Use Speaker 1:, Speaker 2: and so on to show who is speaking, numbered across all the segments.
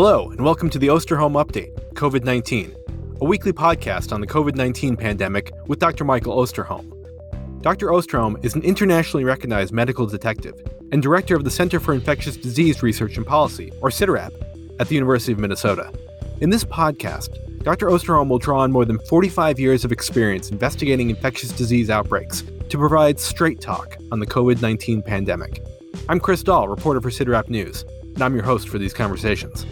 Speaker 1: Hello, and welcome to the Osterholm Update, COVID 19, a weekly podcast on the COVID 19 pandemic with Dr. Michael Osterholm. Dr. Osterholm is an internationally recognized medical detective and director of the Center for Infectious Disease Research and Policy, or CIDRAP, at the University of Minnesota. In this podcast, Dr. Osterholm will draw on more than 45 years of experience investigating infectious disease outbreaks to provide straight talk on the COVID 19 pandemic. I'm Chris Dall, reporter for CIDRAP News and I'm your host for these conversations.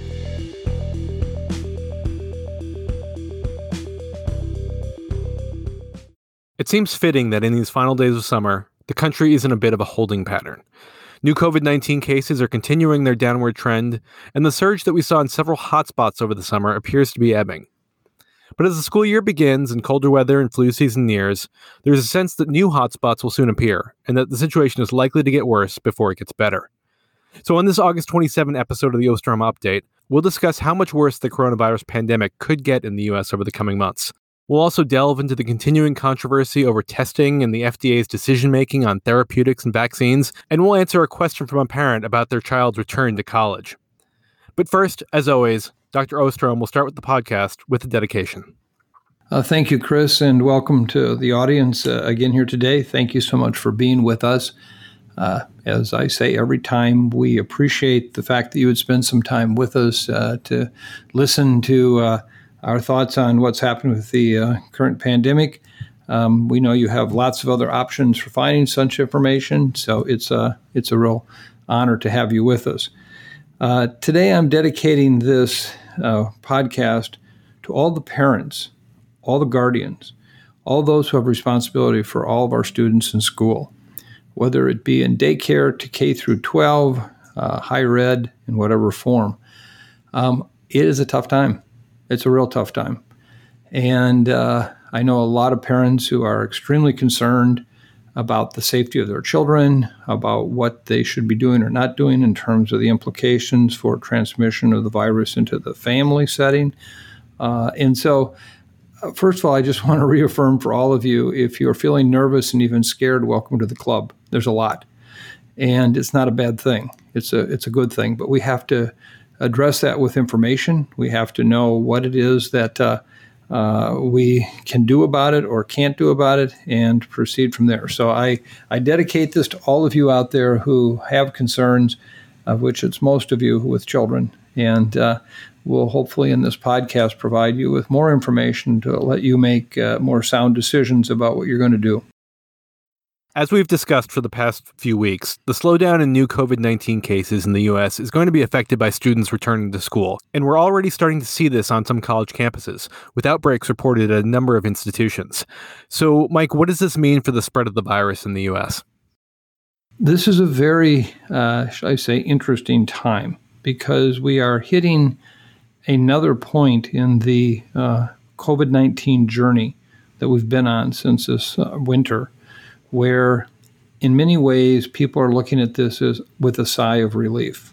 Speaker 1: It seems fitting that in these final days of summer, the country is in a bit of a holding pattern. New COVID 19 cases are continuing their downward trend, and the surge that we saw in several hotspots over the summer appears to be ebbing. But as the school year begins and colder weather and flu season nears, there's a sense that new hotspots will soon appear, and that the situation is likely to get worse before it gets better. So, on this August 27 episode of the Osterholm Update, we'll discuss how much worse the coronavirus pandemic could get in the US over the coming months. We'll also delve into the continuing controversy over testing and the FDA's decision making on therapeutics and vaccines, and we'll answer a question from a parent about their child's return to college. But first, as always, Dr. Osterholm will start with the podcast with a dedication.
Speaker 2: Uh, thank you, Chris, and welcome to the audience uh, again here today. Thank you so much for being with us. Uh, as I say every time, we appreciate the fact that you would spend some time with us uh, to listen to uh, our thoughts on what's happened with the uh, current pandemic. Um, we know you have lots of other options for finding such information, so it's a it's a real honor to have you with us. Uh, today, I'm dedicating this uh, podcast to all the parents, all the guardians, all those who have responsibility for all of our students in school whether it be in daycare to K through 12, uh, higher ed, in whatever form. Um, it is a tough time. It's a real tough time. And uh, I know a lot of parents who are extremely concerned about the safety of their children, about what they should be doing or not doing in terms of the implications for transmission of the virus into the family setting. Uh, and so uh, first of all, I just want to reaffirm for all of you if you're feeling nervous and even scared, welcome to the club. There's a lot. And it's not a bad thing. It's a it's a good thing, but we have to address that with information. We have to know what it is that uh, uh, we can do about it or can't do about it and proceed from there. So I, I dedicate this to all of you out there who have concerns, of which it's most of you with children. And uh, will hopefully in this podcast provide you with more information to let you make uh, more sound decisions about what you're going to do.
Speaker 1: As we've discussed for the past few weeks, the slowdown in new COVID 19 cases in the U.S. is going to be affected by students returning to school, and we're already starting to see this on some college campuses, with outbreaks reported at a number of institutions. So, Mike, what does this mean for the spread of the virus in the U.S.?
Speaker 2: This is a very, uh, should I say, interesting time because we are hitting another point in the uh, COVID 19 journey that we've been on since this uh, winter, where in many ways people are looking at this as with a sigh of relief.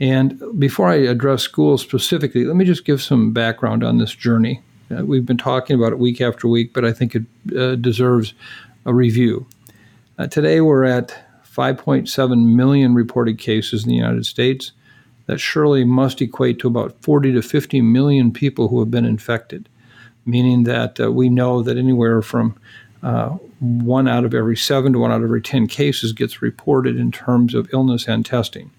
Speaker 2: And before I address schools specifically, let me just give some background on this journey. Uh, we've been talking about it week after week, but I think it uh, deserves a review. Uh, today we're at 5.7 million reported cases in the United States that surely must equate to about 40 to 50 million people who have been infected, meaning that uh, we know that anywhere from uh, one out of every seven to one out of every 10 cases gets reported in terms of illness and testing.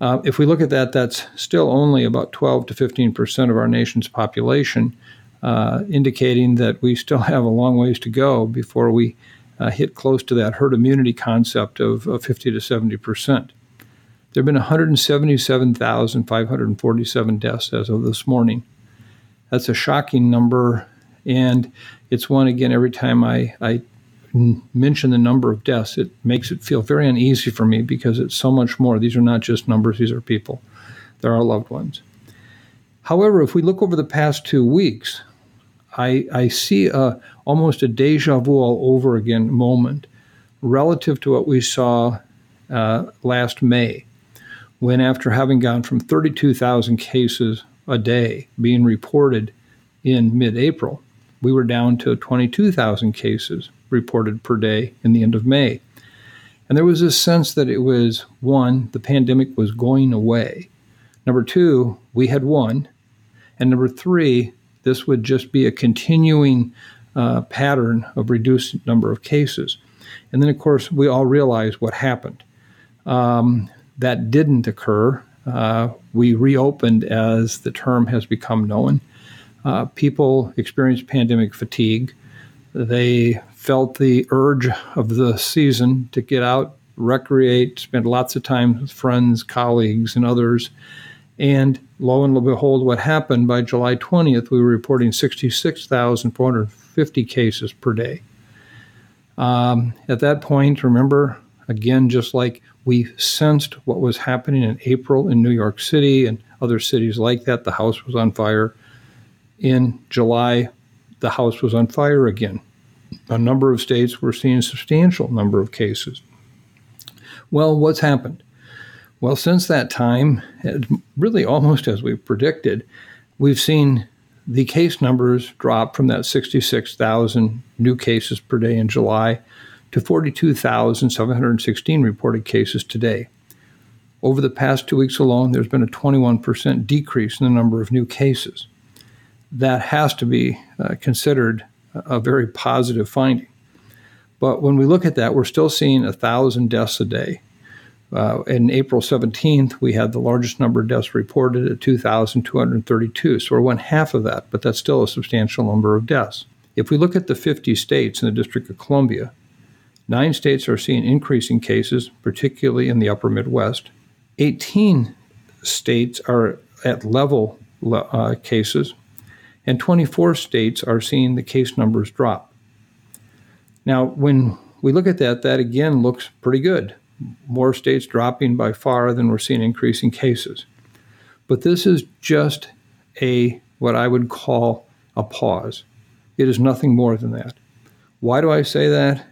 Speaker 2: Uh, if we look at that, that's still only about 12 to 15 percent of our nation's population, uh, indicating that we still have a long ways to go before we uh, hit close to that herd immunity concept of, of 50 to 70 percent. There have been 177,547 deaths as of this morning. That's a shocking number, and it's one, again, every time I, I mention the number of deaths, it makes it feel very uneasy for me because it's so much more. These are not just numbers, these are people. They're our loved ones. However, if we look over the past two weeks, I, I see a, almost a deja vu all over again moment relative to what we saw uh, last May when, after having gone from 32,000 cases a day being reported in mid April, we were down to 22,000 cases reported per day in the end of May. And there was this sense that it was one, the pandemic was going away. Number two, we had won. And number three, this would just be a continuing uh, pattern of reduced number of cases. And then, of course, we all realize what happened. Um, that didn't occur. Uh, we reopened as the term has become known. Uh, people experienced pandemic fatigue. They felt the urge of the season to get out, recreate, spend lots of time with friends, colleagues, and others. And lo and behold, what happened by July 20th, we were reporting 66,450 cases per day. Um, at that point, remember, again, just like we sensed what was happening in April in New York City and other cities like that, the house was on fire. In July, the house was on fire again. A number of states were seeing a substantial number of cases. Well, what's happened? Well, since that time, really almost as we predicted, we've seen the case numbers drop from that 66,000 new cases per day in July to 42,716 reported cases today. Over the past two weeks alone, there's been a 21% decrease in the number of new cases. That has to be uh, considered a very positive finding. But when we look at that, we're still seeing 1,000 deaths a day. Uh, in April 17th, we had the largest number of deaths reported at 2,232. So we're one half of that, but that's still a substantial number of deaths. If we look at the 50 states in the District of Columbia, nine states are seeing increasing cases, particularly in the upper Midwest. 18 states are at level uh, cases, and 24 states are seeing the case numbers drop. Now, when we look at that, that again looks pretty good more states dropping by far than we're seeing increasing cases. But this is just a what I would call a pause. It is nothing more than that. Why do I say that?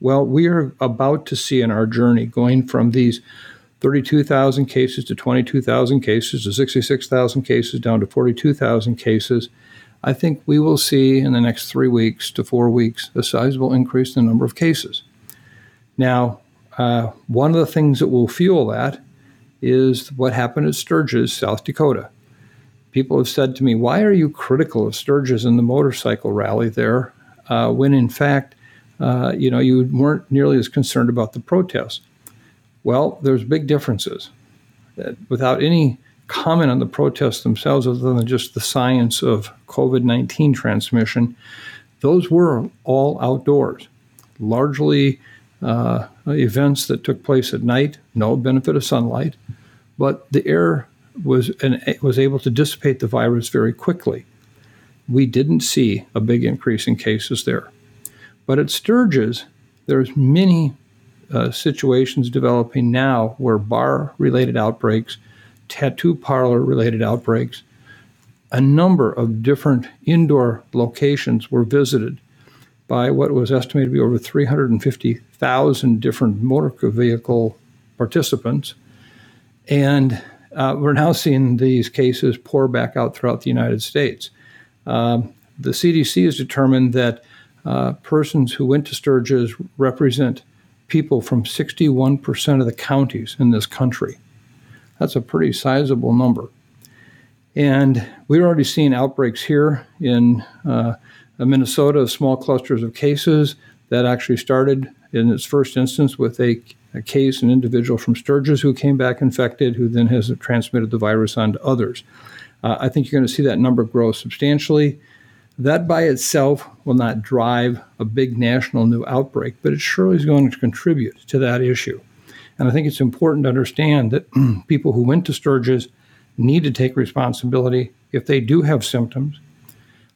Speaker 2: Well, we are about to see in our journey going from these 32,000 cases to 22,000 cases to 66,000 cases down to 42,000 cases. I think we will see in the next three weeks to four weeks a sizable increase in the number of cases. Now, uh, one of the things that will fuel that is what happened at Sturgis, South Dakota. People have said to me, Why are you critical of Sturgis and the motorcycle rally there uh, when in fact, uh, you know, you weren't nearly as concerned about the protests? Well, there's big differences. Without any comment on the protests themselves, other than just the science of COVID 19 transmission, those were all outdoors, largely uh, events that took place at night, no benefit of sunlight, but the air was and was able to dissipate the virus very quickly. We didn't see a big increase in cases there, but at Sturgis, there's many uh, situations developing now where bar-related outbreaks, tattoo parlor-related outbreaks, a number of different indoor locations were visited by what was estimated to be over 350,000 different motor vehicle participants. And uh, we're now seeing these cases pour back out throughout the United States. Um, the CDC has determined that uh, persons who went to Sturgis represent people from 61% of the counties in this country. That's a pretty sizable number. And we're already seeing outbreaks here in uh, Minnesota, small clusters of cases that actually started in its first instance with a, a, case, an individual from Sturgis who came back infected, who then has transmitted the virus on to others. Uh, I think you're going to see that number grow substantially. That by itself will not drive a big national new outbreak, but it surely is going to contribute to that issue. And I think it's important to understand that people who went to Sturgis need to take responsibility if they do have symptoms.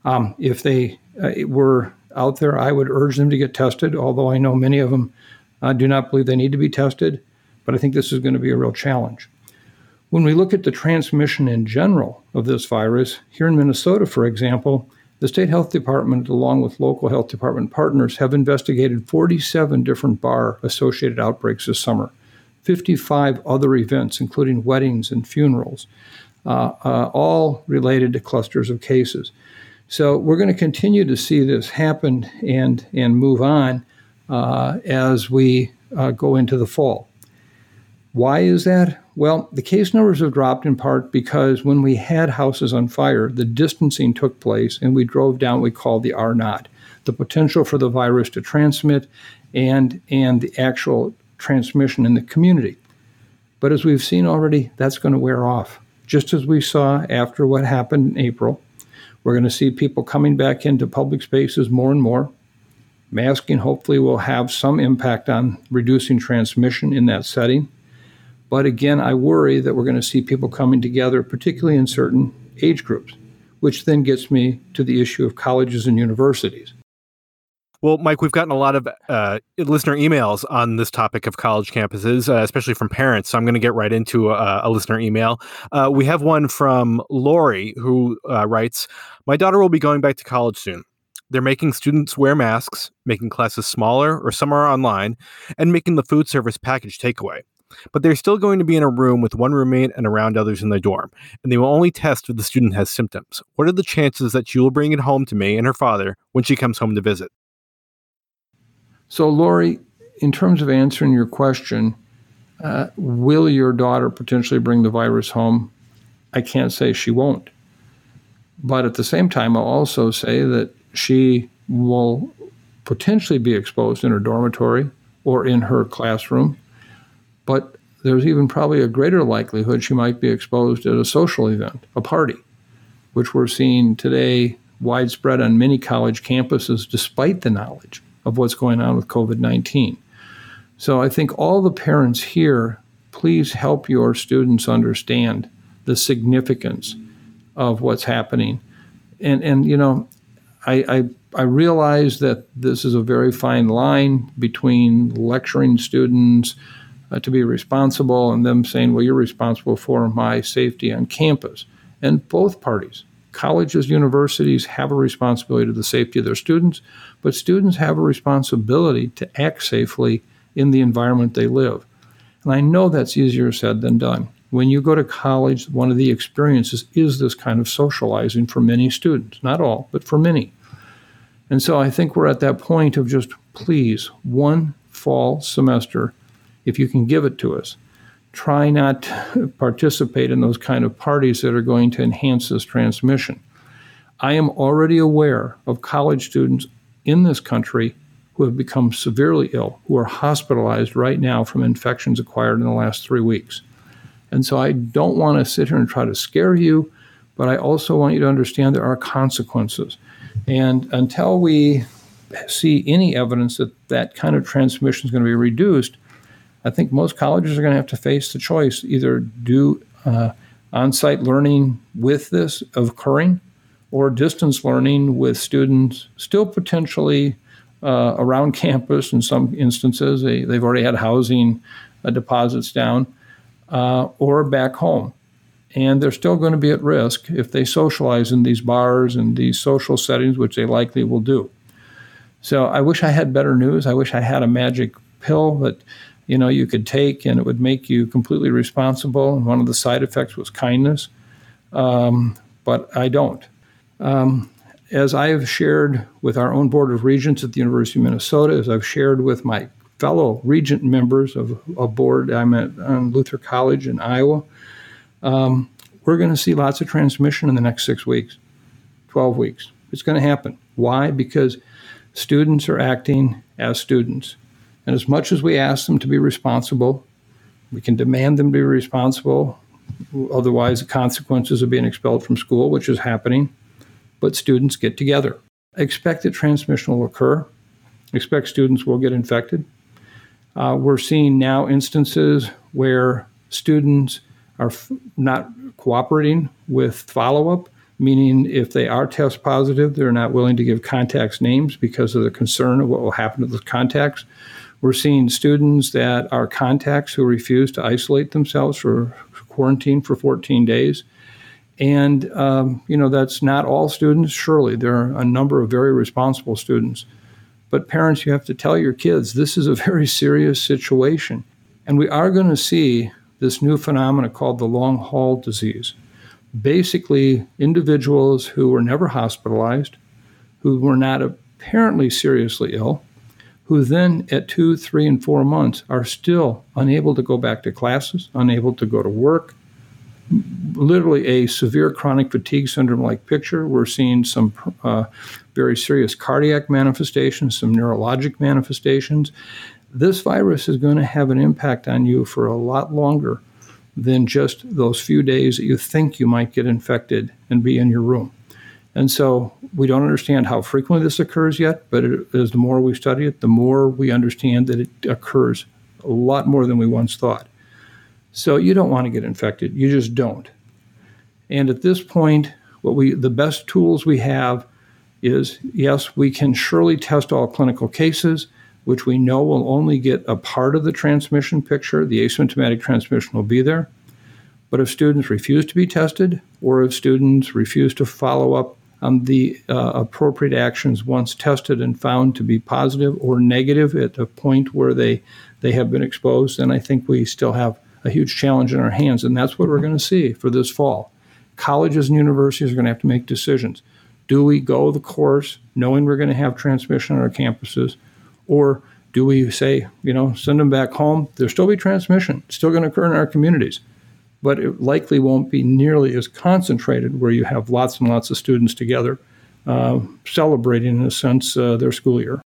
Speaker 2: Um, if they uh, were out there, I would urge them to get tested, although I know many of them uh, do not believe they need to be tested. But I think this is going to be a real challenge. When we look at the transmission in general of this virus, here in Minnesota, for example, the state health department, along with local health department partners, have investigated 47 different bar associated outbreaks this summer, 55 other events, including weddings and funerals, uh, uh, all related to clusters of cases. So we're going to continue to see this happen and and move on uh, as we uh, go into the fall. Why is that? Well, the case numbers have dropped in part because when we had houses on fire, the distancing took place and we drove down what we call the R naught, the potential for the virus to transmit and, and the actual transmission in the community. But as we've seen already, that's going to wear off. Just as we saw after what happened in April, we're going to see people coming back into public spaces more and more. Masking hopefully will have some impact on reducing transmission in that setting. But again, I worry that we're going to see people coming together, particularly in certain age groups, which then gets me to the issue of colleges and universities.
Speaker 1: Well, Mike, we've gotten a lot of uh, listener emails on this topic of college campuses, uh, especially from parents. So I'm going to get right into a, a listener email. Uh, we have one from Lori who uh, writes My daughter will be going back to college soon. They're making students wear masks, making classes smaller or some are online, and making the food service package takeaway but they're still going to be in a room with one roommate and around others in the dorm, and they will only test if the student has symptoms. What are the chances that she will bring it home to me and her father when she comes home to visit?
Speaker 2: So, Lori, in terms of answering your question, uh, will your daughter potentially bring the virus home? I can't say she won't. But at the same time, I'll also say that she will potentially be exposed in her dormitory or in her classroom but there's even probably a greater likelihood she might be exposed at a social event, a party, which we're seeing today widespread on many college campuses despite the knowledge of what's going on with COVID 19. So I think all the parents here, please help your students understand the significance of what's happening. And, and you know, I, I, I realize that this is a very fine line between lecturing students, uh, to be responsible and them saying, well, you're responsible for my safety on campus. And both parties, colleges, universities, have a responsibility to the safety of their students, but students have a responsibility to act safely in the environment they live. And I know that's easier said than done. When you go to college, one of the experiences is this kind of socializing for many students. Not all, but for many. And so I think we're at that point of just please, one fall semester if you can give it to us. Try not to participate in those kind of parties that are going to enhance this transmission. I am already aware of college students in this country who have become severely ill, who are hospitalized right now from infections acquired in the last three weeks. And so I don't want to sit here and try to scare you, but I also want you to understand there are consequences. And until we see any evidence that that kind of transmission is going to be reduced, I think most colleges are going to have to face the choice either do uh, on site learning with this occurring or distance learning with students still potentially uh, around campus in some instances. They, they've already had housing uh, deposits down uh, or back home. And they're still going to be at risk if they socialize in these bars and these social settings, which they likely will do. So I wish I had better news. I wish I had a magic pill that you know you could take and it would make you completely responsible and one of the side effects was kindness um, but i don't um, as i've shared with our own board of regents at the university of minnesota as i've shared with my fellow regent members of a board i'm at um, luther college in iowa um, we're going to see lots of transmission in the next six weeks 12 weeks it's going to happen why because students are acting as students and as much as we ask them to be responsible, we can demand them to be responsible. Otherwise, the consequences of being expelled from school, which is happening. But students get together. Expect that transmission will occur. Expect students will get infected. Uh, we're seeing now instances where students are f- not cooperating with follow up, meaning if they are test positive, they're not willing to give contacts names because of the concern of what will happen to those contacts. We're seeing students that are contacts who refuse to isolate themselves for quarantine for 14 days. And, um, you know, that's not all students. Surely there are a number of very responsible students. But parents, you have to tell your kids this is a very serious situation. And we are going to see this new phenomenon called the long haul disease. Basically, individuals who were never hospitalized, who were not apparently seriously ill, who then at two, three, and four months are still unable to go back to classes, unable to go to work. Literally a severe chronic fatigue syndrome like picture. We're seeing some uh, very serious cardiac manifestations, some neurologic manifestations. This virus is going to have an impact on you for a lot longer than just those few days that you think you might get infected and be in your room. And so we don't understand how frequently this occurs yet, but as the more we study it, the more we understand that it occurs a lot more than we once thought. So you don't want to get infected. You just don't. And at this point, what we the best tools we have is yes, we can surely test all clinical cases, which we know will only get a part of the transmission picture. The asymptomatic transmission will be there. But if students refuse to be tested, or if students refuse to follow up on the uh, appropriate actions once tested and found to be positive or negative at a point where they, they have been exposed, then I think we still have a huge challenge in our hands. And that's what we're going to see for this fall. Colleges and universities are going to have to make decisions. Do we go the course knowing we're going to have transmission on our campuses? Or do we say, you know, send them back home? There'll still be transmission, still going to occur in our communities but it likely won't be nearly as concentrated where you have lots and lots of students together uh, celebrating, in a sense, uh, their school year.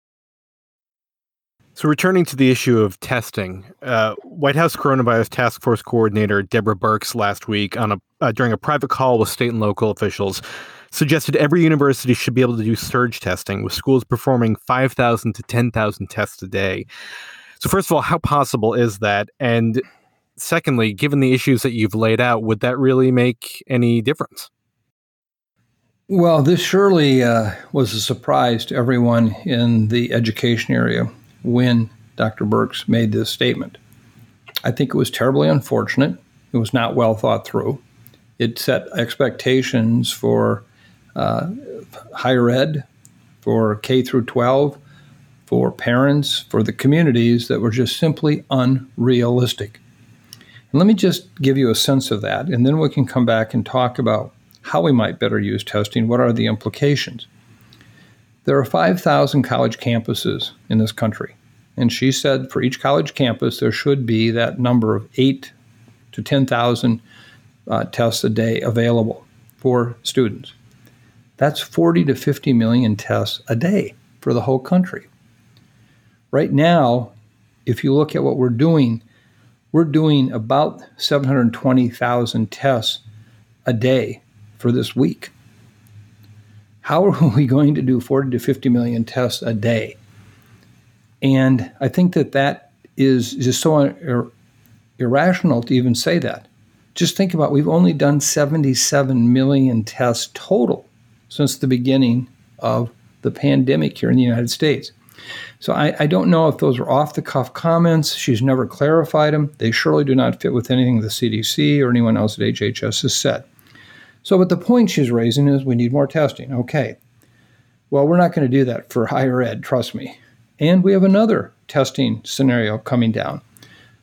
Speaker 1: So, returning to the issue of testing, uh, White House Coronavirus Task Force Coordinator Deborah Birx last week on a uh, during a private call with state and local officials suggested every university should be able to do surge testing, with schools performing 5,000 to 10,000 tests a day. So, first of all, how possible is that? And secondly, given the issues that you've laid out, would that really make any difference?
Speaker 2: Well, this surely uh, was a surprise to everyone in the education area when Dr. Birx made this statement. I think it was terribly unfortunate. It was not well thought through. It set expectations for uh, higher ed, for K through 12, for parents, for the communities that were just simply unrealistic. And let me just give you a sense of that, and then we can come back and talk about how we might better use testing. What are the implications? There are 5,000 college campuses in this country. And she said for each college campus, there should be that number of 8 to 10,000 uh, tests a day available for students. That's 40 to 50 million tests a day for the whole country. Right now, if you look at what we're doing we're doing about 720,000 tests a day for this week. How are we going to do 40 to 50 million tests a day? And I think that that is just so ir- irrational to even say that. Just think about we've only done 77 million tests total since the beginning of the pandemic here in the United States. So I, I, don't know if those are off the cuff comments. She's never clarified them. They surely do not fit with anything the CDC or anyone else at HHS has said. So, but the point she's raising is we need more testing. Okay. Well, we're not going to do that for higher ed, trust me. And we have another testing scenario coming down.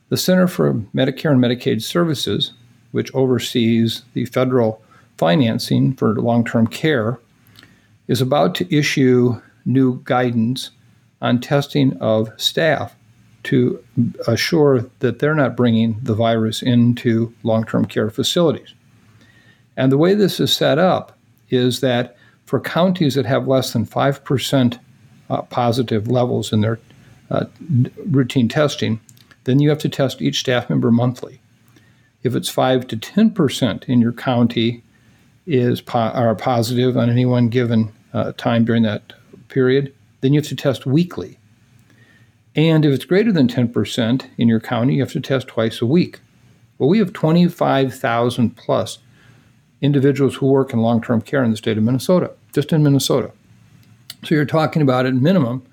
Speaker 2: The Center for Medicare and Medicaid Services, which oversees the federal financing for long term care, is about to issue new guidance on testing of staff to assure that they're not bringing the virus into long term care facilities. And the way this is set up is that for counties that have less than 5% uh, positive levels in their uh, routine testing, then you have to test each staff member monthly. If it's 5 to 10% in your county is po- are positive on any one given uh, time during that period, then you have to test weekly. And if it's greater than 10% in your county, you have to test twice a week. Well, we have 25,000 plus individuals who work in long term care in the state of Minnesota, just in Minnesota. So you're talking about at minimum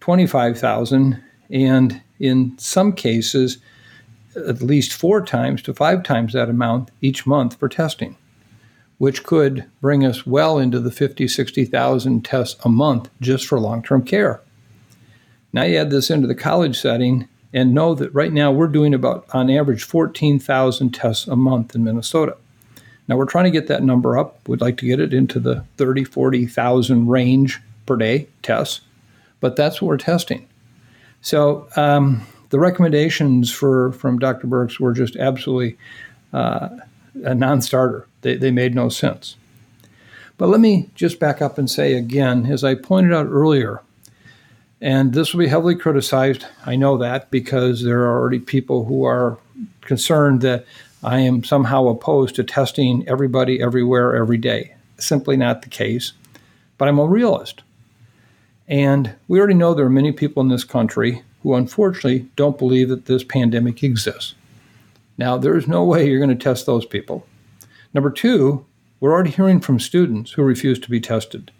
Speaker 2: 25,000, and in some cases, at least four times to five times that amount each month for testing which could bring us well into the 50, 60,000 tests a month just for long term care. Now you add this into the college setting and know that right now we're doing about, on average, 14,000 tests a month in Minnesota. Now we're trying to get that number up. We'd like to get it into the 30, 40,000 range per day tests, but that's what we're testing. So um, the recommendations for from Dr. Birx were just absolutely uh, a non-starter. They, they made no sense. But let me just back up and say again, as I pointed out earlier, and this will be heavily criticized. I know that because there are already people who are concerned that I am somehow opposed to testing everybody everywhere every day. Simply not the case. But I'm a realist. And we already know there are many people in this country who unfortunately don't believe that this pandemic exists. Now, there is no way you're going to test those people. Number two, we're already hearing from students who refuse to be tested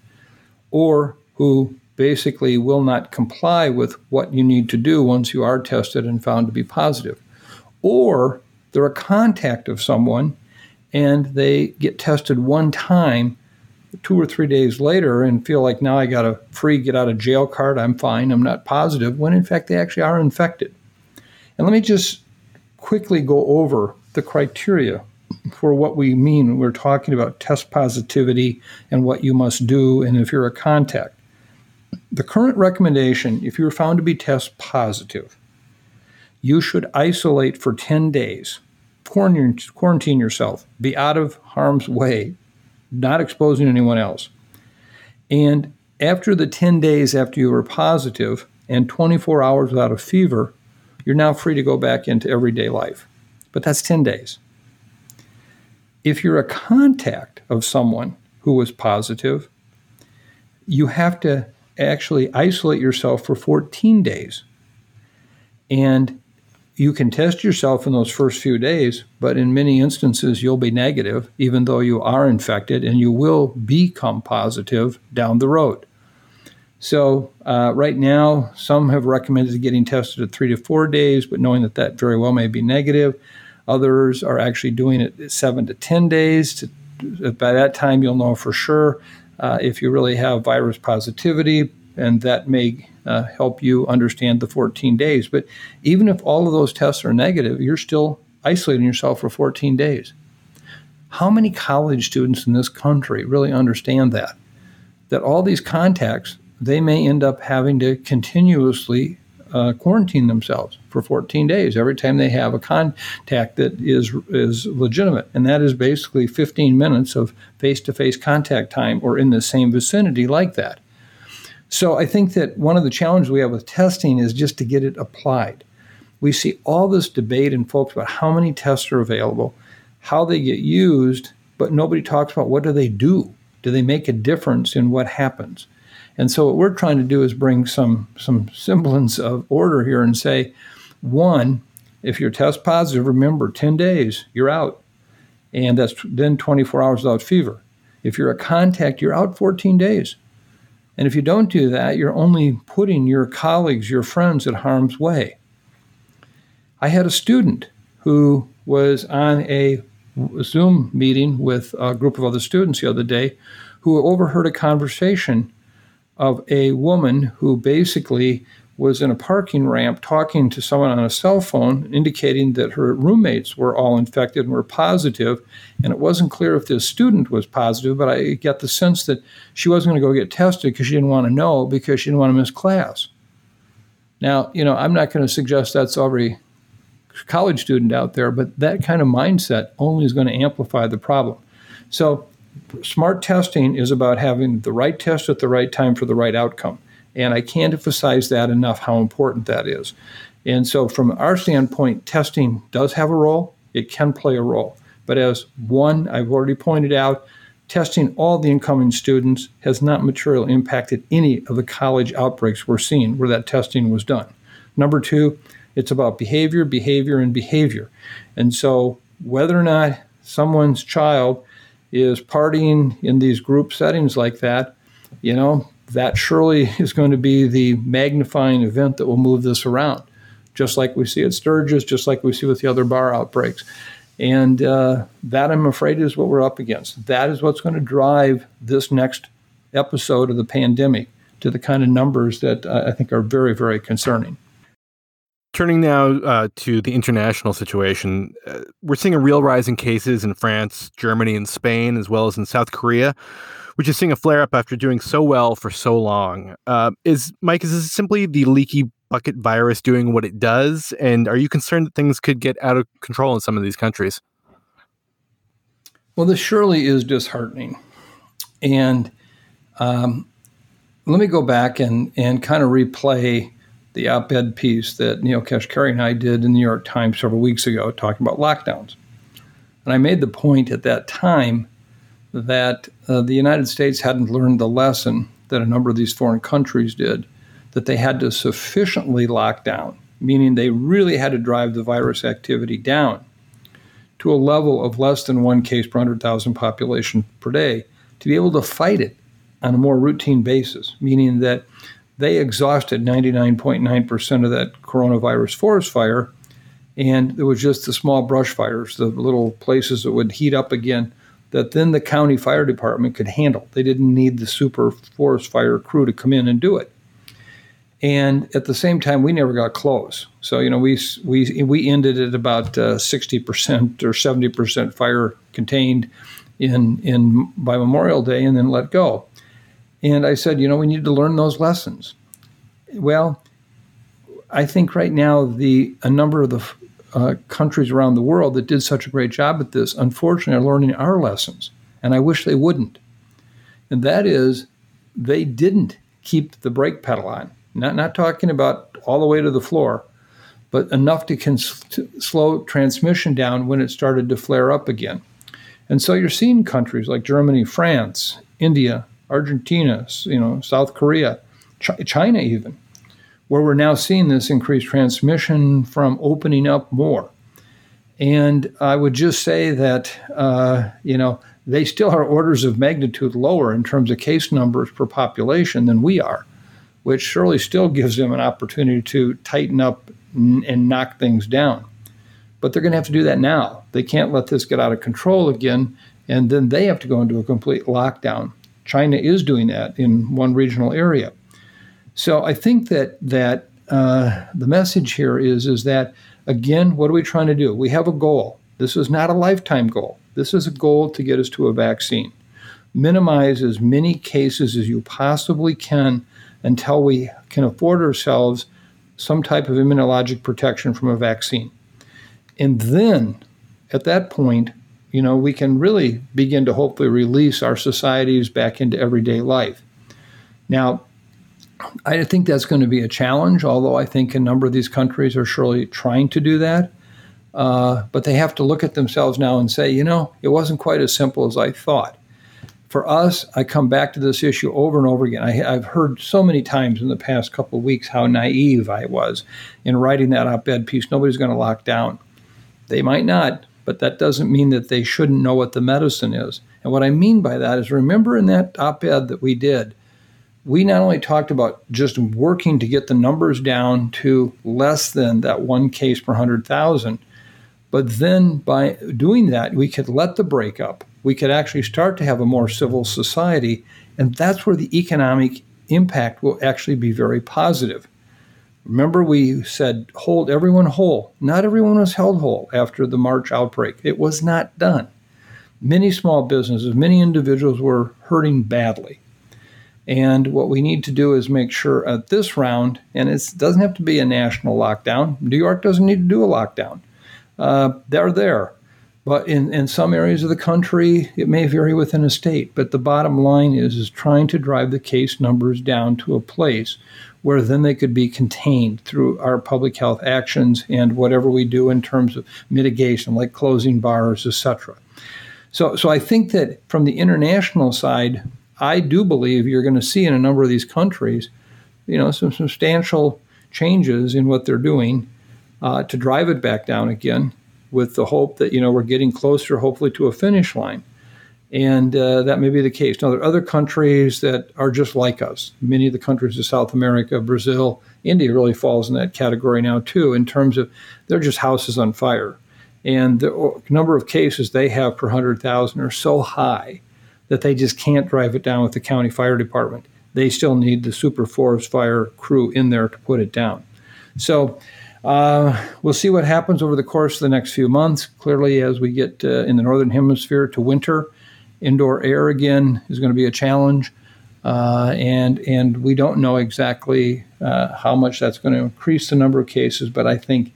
Speaker 2: or who basically will not comply with what you need to do once you are tested and found to be positive. Or they're a contact of someone and they get tested one time two or three days later and feel like now I got a free get out of jail card, I'm fine, I'm not positive, when in fact they actually are infected. And let me just quickly go over the criteria for what we mean when we're talking about test positivity and what you must do and if you're a contact. The current recommendation, if you're found to be test positive, you should isolate for 10 days, quarantine, yourself, be out of harm's way, not exposing anyone else. And after the 10 days after you were positive and 24 hours without a fever, you're now free to go back into everyday life. But that's 10 days. If you're a contact of someone who was positive, you have to actually isolate yourself for 14 days. And you can test yourself in those first few days, but in many instances, you'll be negative, even though you are infected, and you will become positive down the road. So, uh, right now, some have recommended getting tested at three to four days, but knowing that that very well may be negative. Others are actually doing it seven to 10 days. To, by that time, you'll know for sure uh, if you really have virus positivity, and that may uh, help you understand the 14 days. But even if all of those tests are negative, you're still isolating yourself for 14 days. How many college students in this country really understand that? That all these contacts, they may end up having to continuously uh, quarantine themselves for 14 days every time they have a contact that is is legitimate, and that is basically 15 minutes of face-to-face contact time or in the same vicinity like that. So I think that one of the challenges we have with testing is just to get it applied. We see all this debate in folks about how many tests are available, how they get used, but nobody talks about what do they do? Do they make a difference in what happens? And so what we're trying to do is bring some some semblance of order here and say, one, if you're test positive, remember 10 days, you're out. And that's then 24 hours without fever. If you're a contact, you're out 14 days. And if you don't do that, you're only putting your colleagues, your friends at harm's way. I had a student who was on a Zoom meeting with a group of other students the other day who overheard a conversation of a woman who basically was in a parking ramp talking to someone on a cell phone, indicating that her roommates were all infected and were positive. And it wasn't clear if this student was positive, but I get the sense that she wasn't going to go get tested because she didn't want to know because she didn't want to miss class. Now, you know, I'm not going to suggest that's every college student out there, but that kind of mindset only is going to amplify the problem. So, smart testing is about having the right test at the right time for the right outcome. And I can't emphasize that enough how important that is. And so, from our standpoint, testing does have a role, it can play a role. But as one, I've already pointed out, testing all the incoming students has not materially impacted any of the college outbreaks we're seeing where that testing was done. Number two, it's about behavior, behavior, and behavior. And so, whether or not someone's child is partying in these group settings like that, you know, that surely is going to be the magnifying event that will move this around, just like we see at Sturgis, just like we see with the other bar outbreaks. And uh, that, I'm afraid, is what we're up against. That is what's going to drive this next episode of the pandemic to the kind of numbers that uh, I think are very, very concerning.
Speaker 1: Turning now uh, to the international situation, uh, we're seeing a real rise in cases in France, Germany, and Spain, as well as in South Korea which is seeing a flare up after doing so well for so long. Uh, is Mike? Is this simply the leaky bucket virus doing what it does? And are you concerned that things could get out of control in some of these countries?
Speaker 2: Well, this surely is disheartening. And um, let me go back and, and kind of replay the op ed piece that Neel Kashkari and I did in the New York Times several weeks ago talking about lockdowns. And I made the point at that time that uh, the United States hadn't learned the lesson that a number of these foreign countries did, that they had to sufficiently lock down, meaning they really had to drive the virus activity down to a level of less than one case per 100,000 population per day to be able to fight it on a more routine basis, meaning that they exhausted 99.9% of that coronavirus forest fire, and there was just the small brush fires, the little places that would heat up again, that then the county fire department could handle. They didn't need the super forest fire crew to come in and do it. And at the same time, we never got close. So you know, we we we ended at about uh, sixty uh, percent or seventy percent fire contained in in by Memorial Day, and then let go. And I said, you know, we need to learn those lessons. Well, I think right now the a number of the uh, countries around the world that did such a great job at this, unfortunately, are learning our lessons, and I wish they wouldn't. And that is, they didn't keep the brake pedal on. Not, not talking about all the way to the floor, but enough to, cons- to slow transmission down when it started to flare up again. And so you're seeing countries like Germany, France, India, Argentina, you know, South Korea, Ch- China even, where we're now seeing this increased transmission from opening up more. And I would just say that, uh, you know, they still are orders of magnitude lower in terms of case numbers per population than we are which surely still gives them an opportunity to tighten up and knock things down. But they're going to have to do that now. They can't let this get out of control again, and then they have to go into a complete lockdown. China is doing that in one regional area. So I think that that uh, the message here is is that again, what are we trying to do? We have a goal. This is not a lifetime goal. This is a goal to get us to a vaccine. Minimize as many cases as you possibly can until we can afford ourselves some type of immunologic protection from a vaccine. And then at that point, you know, we can really begin to hopefully release our societies back into everyday life. Now, I think that's going to be a challenge, although I think a number of these countries are surely trying to do that. Uh, but they have to look at themselves now and say, you know, it wasn't quite as simple as I thought for us, I come back to this issue over and over again. I, have heard so many times in the past couple of weeks how naive I was in writing that op ed piece. Nobody's going to lock down. They might not, but that doesn't mean that they shouldn't know what the medicine is. And what I mean by that is remember in that op ed that we did, we not only talked about just working to get the numbers down to less than that one case per 100,000, but then by doing that, we could let the brake up we could actually start to have a more civil society. And that's where the economic impact will actually be very positive. Remember, we said hold everyone whole. Not everyone was held whole after the March outbreak. It was not done. Many small businesses, many individuals were hurting badly. And what we need to do is make sure at this round, and it doesn't have to be a national lockdown. New York doesn't need to do a lockdown. Uh, they're there. But in, in some areas of the country, it may vary within a state. But the bottom line is, is trying to drive the case numbers down to a place where then they could be contained through our public health actions and whatever we do in terms of mitigation, like closing bars, etc. So, so I think that from the international side, I do believe you're going to see in a number of these countries, you know, some substantial changes in what they're doing uh, to drive it back down again with the hope that you know we're getting closer, hopefully, to a finish line. And uh, that may be the case. Now, there are other countries that are just like us. Many of the countries of South America, Brazil, India really falls in that category now, too, in terms of they're just houses on fire. And the number of cases they have per 100,000 are so high that they just can't drive it down with the county fire department. They still need the super forest fire crew in there to put it down. So, uh, we'll see what happens over the course of the next few months. Clearly, as we get uh, in the northern hemisphere to winter, indoor air again is going to be a challenge. Uh, and and we don't know exactly uh, how much that's going to increase the number of cases, but I think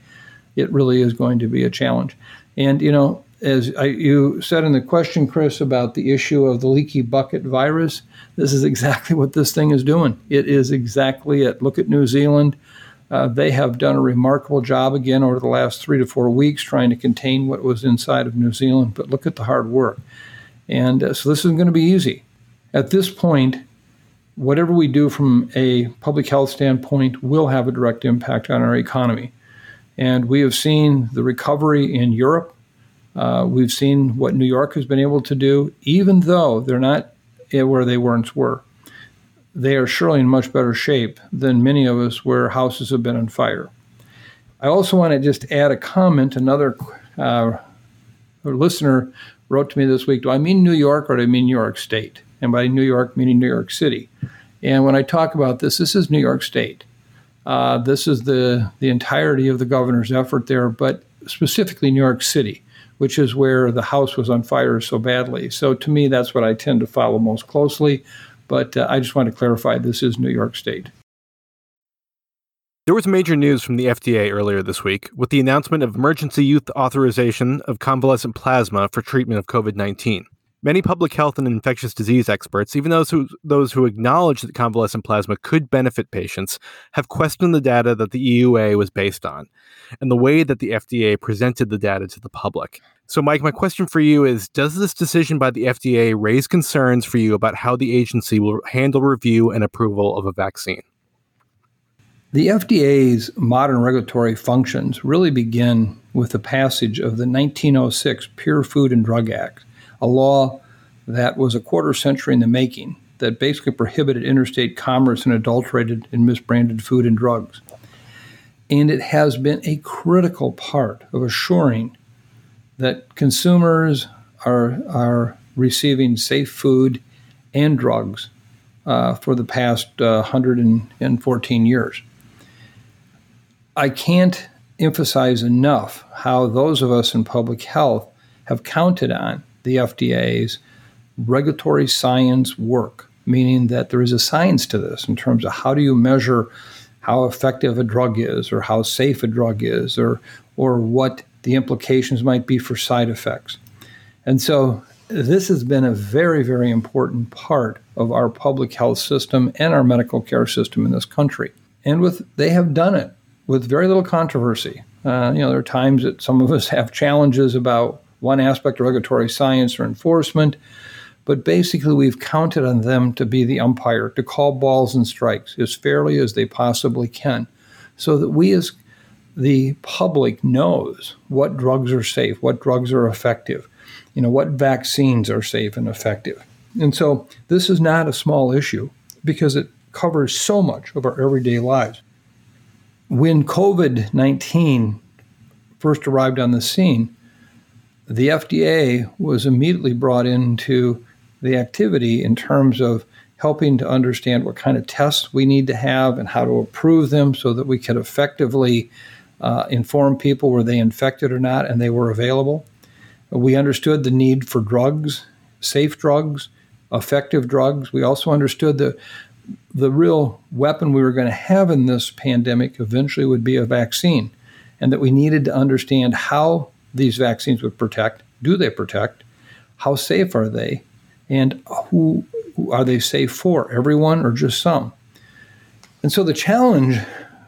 Speaker 2: it really is going to be a challenge. And you know, as I, you said in the question, Chris, about the issue of the leaky bucket virus, this is exactly what this thing is doing. It is exactly it. Look at New Zealand. Uh, they have done a remarkable job again over the last three to four weeks trying to contain what was inside of New Zealand. But look at the hard work. And uh, so this isn't going to be easy. At this point, whatever we do from a public health standpoint will have a direct impact on our economy. And we have seen the recovery in Europe uh, we've seen what New York has been able to do, even though they're not where they once were. They are surely in much better shape than many of us where houses have been on fire. I also want to just add a comment. Another uh, listener wrote to me this week Do I mean New York or do I mean New York State? And by New York, meaning New York City. And when I talk about this, this is New York State. Uh, this is the, the entirety of the governor's effort there, but specifically New York City which is where the house was on fire so badly. So to me, that's what I tend to follow most closely. But uh, I just want to clarify this is New York State.
Speaker 1: There was major news from the FDA earlier this week with the announcement of emergency use authorization of convalescent plasma for treatment of COVID 19. Many public health and infectious disease experts, even those who, those who acknowledge that convalescent plasma could benefit patients, have questioned the data that the EUA was based on and the way that the FDA presented the data to the public. So, Mike, my question for you is Does this decision by the FDA raise concerns for you about how the agency will handle review and approval of a vaccine?
Speaker 2: The FDA's modern regulatory functions really begin with the passage of the 1906 Pure Food and Drug Act a law that was a quarter century in the making that basically prohibited interstate commerce in adulterated and misbranded food and drugs. And it has been a critical part of assuring that consumers are, are receiving safe food and drugs uh, for the past uh, 114 years. I can't emphasize enough how those of us in public health have counted on the FDA's regulatory science work, meaning that there is a science to this in terms of how do you measure how effective a drug is or how safe a drug is or or what the implications might be for side effects. And so this has been a very, very important part of our public health system and our medical care system in this country. And with they have done it with very little controversy. Uh, you know, there are times that some of us have challenges about one aspect of regulatory science or enforcement, but basically we've counted on them to be the umpire, to call balls and strikes as fairly as they possibly can, so that we as the public knows what drugs are safe, what drugs are effective, you know, what vaccines are safe and effective. And so this is not a small issue because it covers so much of our everyday lives. When COVID 19 first arrived on the scene, the FDA was immediately brought into the activity in terms of helping to understand what kind of tests we need to have and how to approve them so that we could effectively uh, inform people were they infected or not and they were available. We understood the need for drugs, safe drugs, effective drugs. We also understood that the real weapon we were going to have in this pandemic eventually would be a vaccine, and that we needed to understand how these vaccines would protect. Do they protect? How safe are they? And who, who are they safe for? Everyone or just some? And so the challenge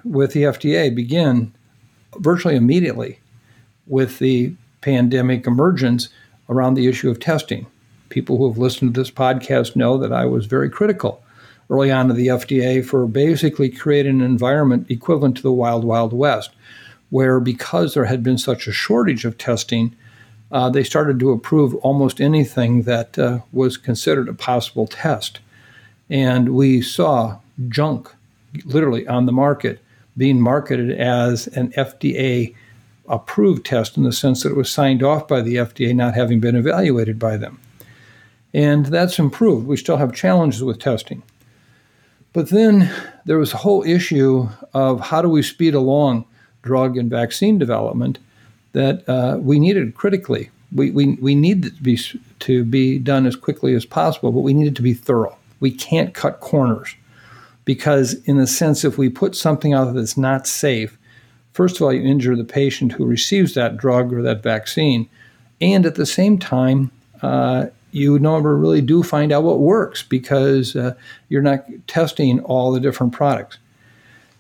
Speaker 2: with the FDA began virtually immediately with the pandemic emergence around the issue of testing. People who have listened to this podcast know that I was very critical early on to the FDA for basically creating an environment equivalent to the Wild Wild West, where because there had been such a shortage of testing, uh, they started to approve almost anything that uh, was considered a possible test. And we saw junk literally on the market being marketed as an FDA approved test in the sense that it was signed off by the FDA, not having been evaluated by them. And that's improved. We still have challenges with testing. But then there was a whole issue of how do we speed along drug and vaccine development that uh, we needed critically. We, we, we needed to be, to be done as quickly as possible, but we need it to be thorough. we can't cut corners because, in a sense, if we put something out that's not safe, first of all, you injure the patient who receives that drug or that vaccine, and at the same time, uh, you never really do find out what works because uh, you're not testing all the different products.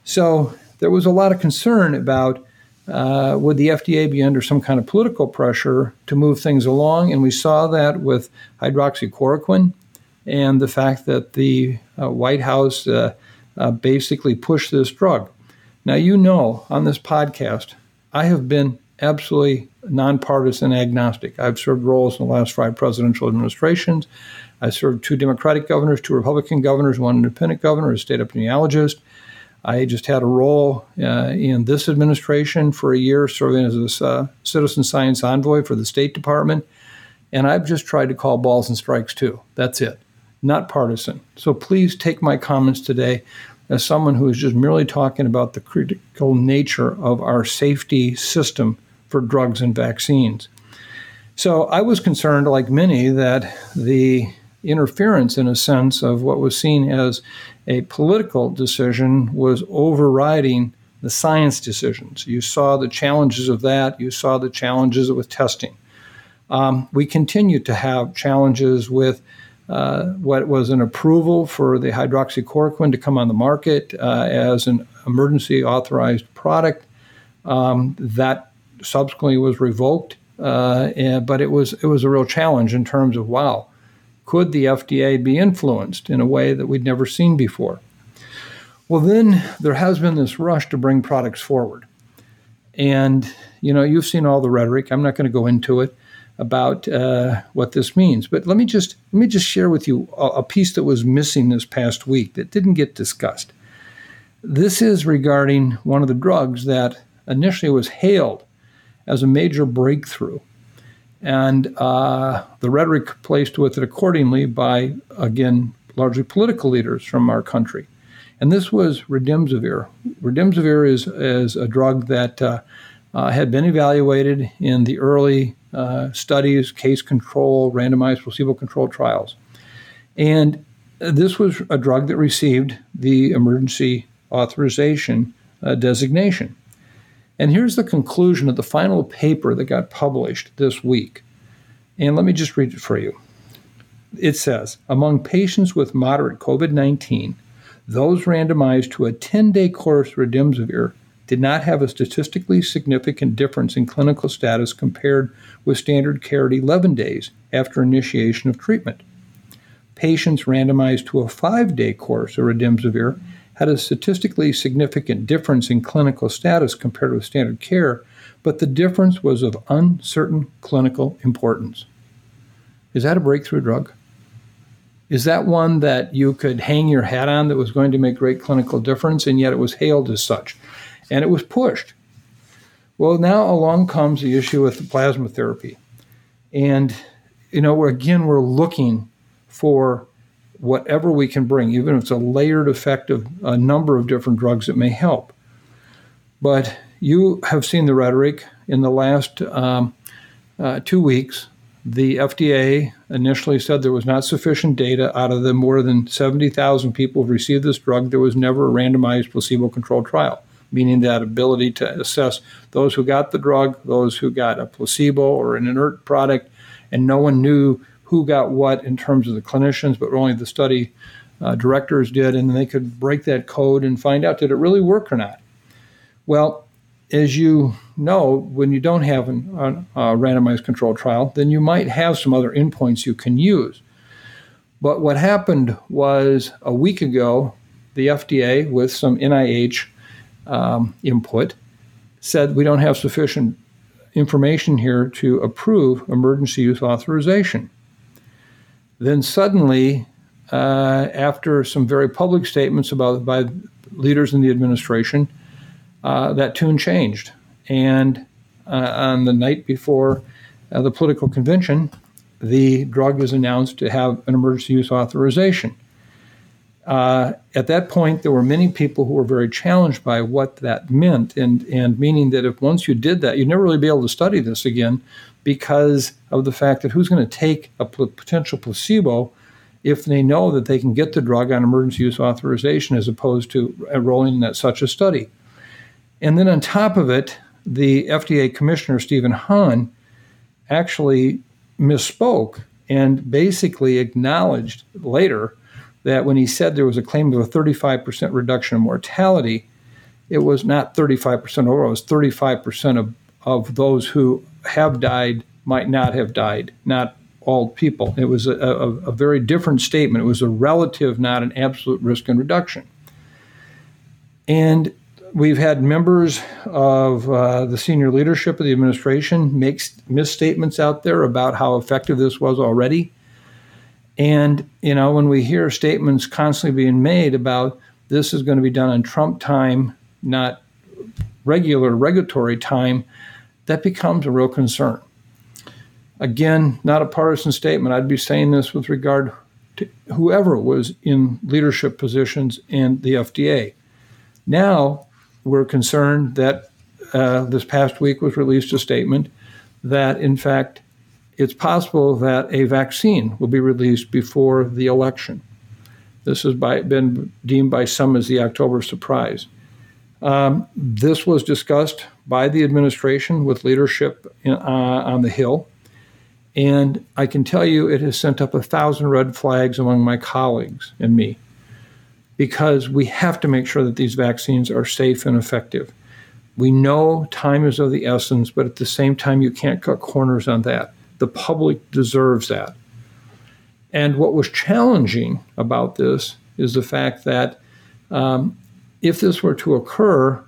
Speaker 2: So there was a lot of concern about uh, would the FDA be under some kind of political pressure to move things along, and we saw that with hydroxychloroquine and the fact that the uh, White House uh, uh, basically pushed this drug. Now, you know, on this podcast, I have been absolutely nonpartisan agnostic. I've served roles in the last five presidential administrations. I served two Democratic governors, two Republican governors, one independent governor, a state epidemiologist. I just had a role uh, in this administration for a year, serving as a uh, citizen science envoy for the State Department. And I've just tried to call balls and strikes too. That's it not partisan. So please take my comments today as someone who is just merely talking about the critical nature of our safety system for drugs and vaccines. So I was concerned, like many, that the interference, in a sense, of what was seen as a political decision was overriding the science decisions. You saw the challenges of that, you saw the challenges with testing. Um, we continue to have challenges with uh, what was an approval for the hydroxychloroquine to come on the market uh, as an emergency authorized product. Um, that subsequently was revoked, uh, and, but it was it was a real challenge in terms of wow, could the FDA be influenced in a way that we'd never seen before? Well, then there has been this rush to bring products forward, and you know you've seen all the rhetoric. I'm not going to go into it about uh, what this means. But let me just let me just share with you a, a piece that was missing this past week that didn't get discussed. This is regarding one of the drugs that initially was hailed as a major breakthrough, and uh, the rhetoric placed with it accordingly by again largely political leaders from our country. And this was Remdesivir. Remdesivir is, is a drug that uh, uh, had been evaluated in the early uh, studies, case control, randomized placebo controlled trials. And this was a drug that received the emergency authorization uh, designation. And here's the conclusion of the final paper that got published this week. And let me just read it for you. It says Among patients with moderate COVID 19, those randomized to a 10 day course of remdesivir did not have a statistically significant difference in clinical status compared with standard care at 11 days after initiation of treatment. Patients randomized to a five day course of remdesivir had a statistically significant difference in clinical status compared with standard care, but the difference was of uncertain clinical importance. Is that a breakthrough drug? Is that one that you could hang your hat on that was going to make great clinical difference, and yet it was hailed as such? and it was pushed. Well, now along comes the issue with the plasma therapy. And, you know, again, we're looking for whatever we can bring, even if it's a layered effect of a number of different drugs that may help. But you have seen the rhetoric in the last um, uh, two weeks. The FDA initially said there was not sufficient data out of the more than 70,000 people who received this drug. There was never a randomized placebo controlled trial meaning that ability to assess those who got the drug, those who got a placebo or an inert product, and no one knew who got what in terms of the clinicians, but only the study uh, directors did, and they could break that code and find out did it really work or not. Well, as you know, when you don't have a randomized controlled trial, then you might have some other endpoints you can use. But what happened was a week ago, the FDA, with some NIH um, input said we don't have sufficient information here to approve emergency use authorization. Then suddenly, uh, after some very public statements about by leaders in the administration, uh, that tune changed. And uh, on the night before uh, the political convention, the drug was announced to have an emergency use authorization. Uh, at that point, there were many people who were very challenged by what that meant, and, and meaning that if once you did that, you'd never really be able to study this again because of the fact that who's going to take a potential placebo if they know that they can get the drug on emergency use authorization as opposed to enrolling in such a study. And then on top of it, the FDA Commissioner, Stephen Hahn, actually misspoke and basically acknowledged later that when he said there was a claim of a 35% reduction in mortality, it was not 35% overall, it was 35% of, of those who have died might not have died, not all people. It was a, a, a very different statement. It was a relative, not an absolute risk and reduction. And we've had members of uh, the senior leadership of the administration make misstatements out there about how effective this was already. And, you know, when we hear statements constantly being made about this is going to be done on Trump time, not regular regulatory time, that becomes a real concern. Again, not a partisan statement. I'd be saying this with regard to whoever was in leadership positions in the FDA. Now, we're concerned that uh, this past week was released a statement that, in fact, it's possible that a vaccine will be released before the election. This has by, been deemed by some as the October surprise. Um, this was discussed by the administration with leadership in, uh, on the Hill. And I can tell you it has sent up a thousand red flags among my colleagues and me because we have to make sure that these vaccines are safe and effective. We know time is of the essence, but at the same time, you can't cut corners on that. The public deserves that. And what was challenging about this is the fact that um, if this were to occur,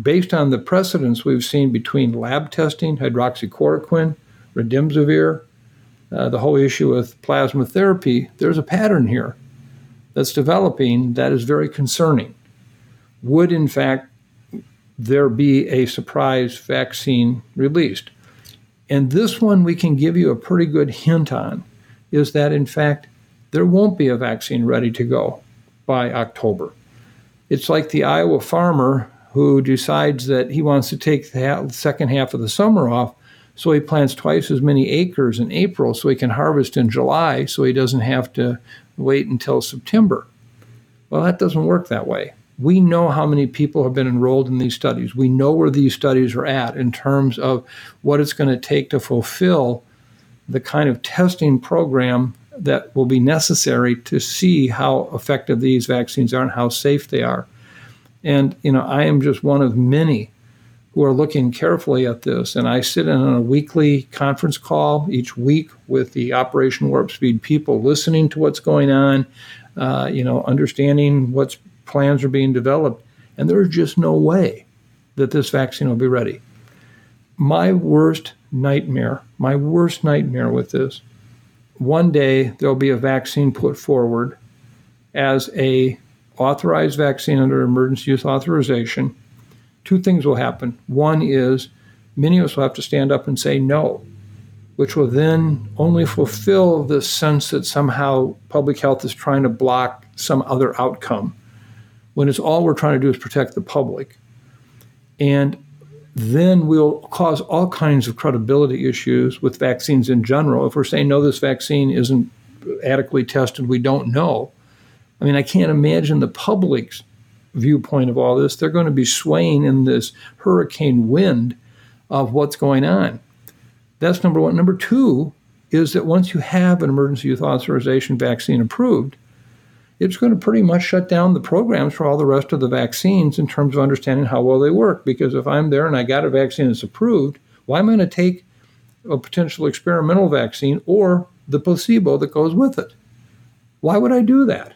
Speaker 2: based on the precedents we've seen between lab testing, hydroxychloroquine, remdesivir, uh, the whole issue with plasma therapy, there's a pattern here that's developing that is very concerning. Would, in fact, there be a surprise vaccine released? And this one we can give you a pretty good hint on is that, in fact, there won't be a vaccine ready to go by October. It's like the Iowa farmer who decides that he wants to take the second half of the summer off, so he plants twice as many acres in April so he can harvest in July so he doesn't have to wait until September. Well, that doesn't work that way. We know how many people have been enrolled in these studies. We know where these studies are at in terms of what it's going to take to fulfill the kind of testing program that will be necessary to see how effective these vaccines are and how safe they are. And, you know, I am just one of many who are looking carefully at this. And I sit in on a weekly conference call each week with the Operation Warp Speed people, listening to what's going on, uh, you know, understanding what plans are being developed. And there's just no way that this vaccine will be ready. My worst nightmare, my worst nightmare with this, one day there'll be a vaccine put forward as a authorized vaccine under emergency use authorization two things will happen. One is many of us will have to stand up and say no, which will then only fulfill the sense that somehow public health is trying to block some other outcome when it's all we're trying to do is protect the public. And then we'll cause all kinds of credibility issues with vaccines in general. If we're saying, no, this vaccine isn't adequately tested, we don't know. I mean, I can't imagine the public's viewpoint of all this. They're going to be swaying in this hurricane wind of what's going on. That's number one. Number two is that once you have an emergency use authorization vaccine approved, it's going to pretty much shut down the programs for all the rest of the vaccines in terms of understanding how well they work. Because if I'm there and I got a vaccine that's approved, why am I going to take a potential experimental vaccine or the placebo that goes with it? Why would I do that?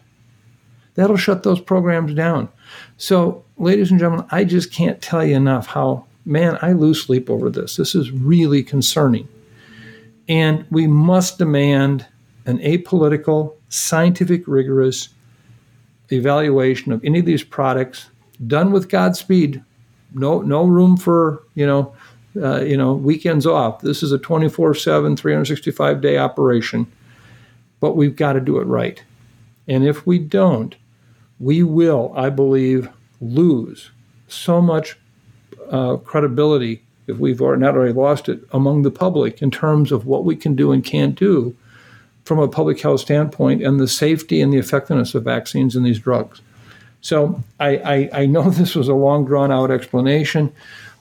Speaker 2: That'll shut those programs down. So, ladies and gentlemen, I just can't tell you enough how, man, I lose sleep over this. This is really concerning. And we must demand an apolitical, scientific, rigorous evaluation of any of these products done with Godspeed. No, no room for, you know, uh, you know, weekends off. This is a 24 7, 365 day operation, but we've got to do it right. And if we don't, we will, I believe, lose so much uh, credibility if we've not already lost it among the public in terms of what we can do and can't do from a public health standpoint and the safety and the effectiveness of vaccines and these drugs. So I, I, I know this was a long drawn out explanation,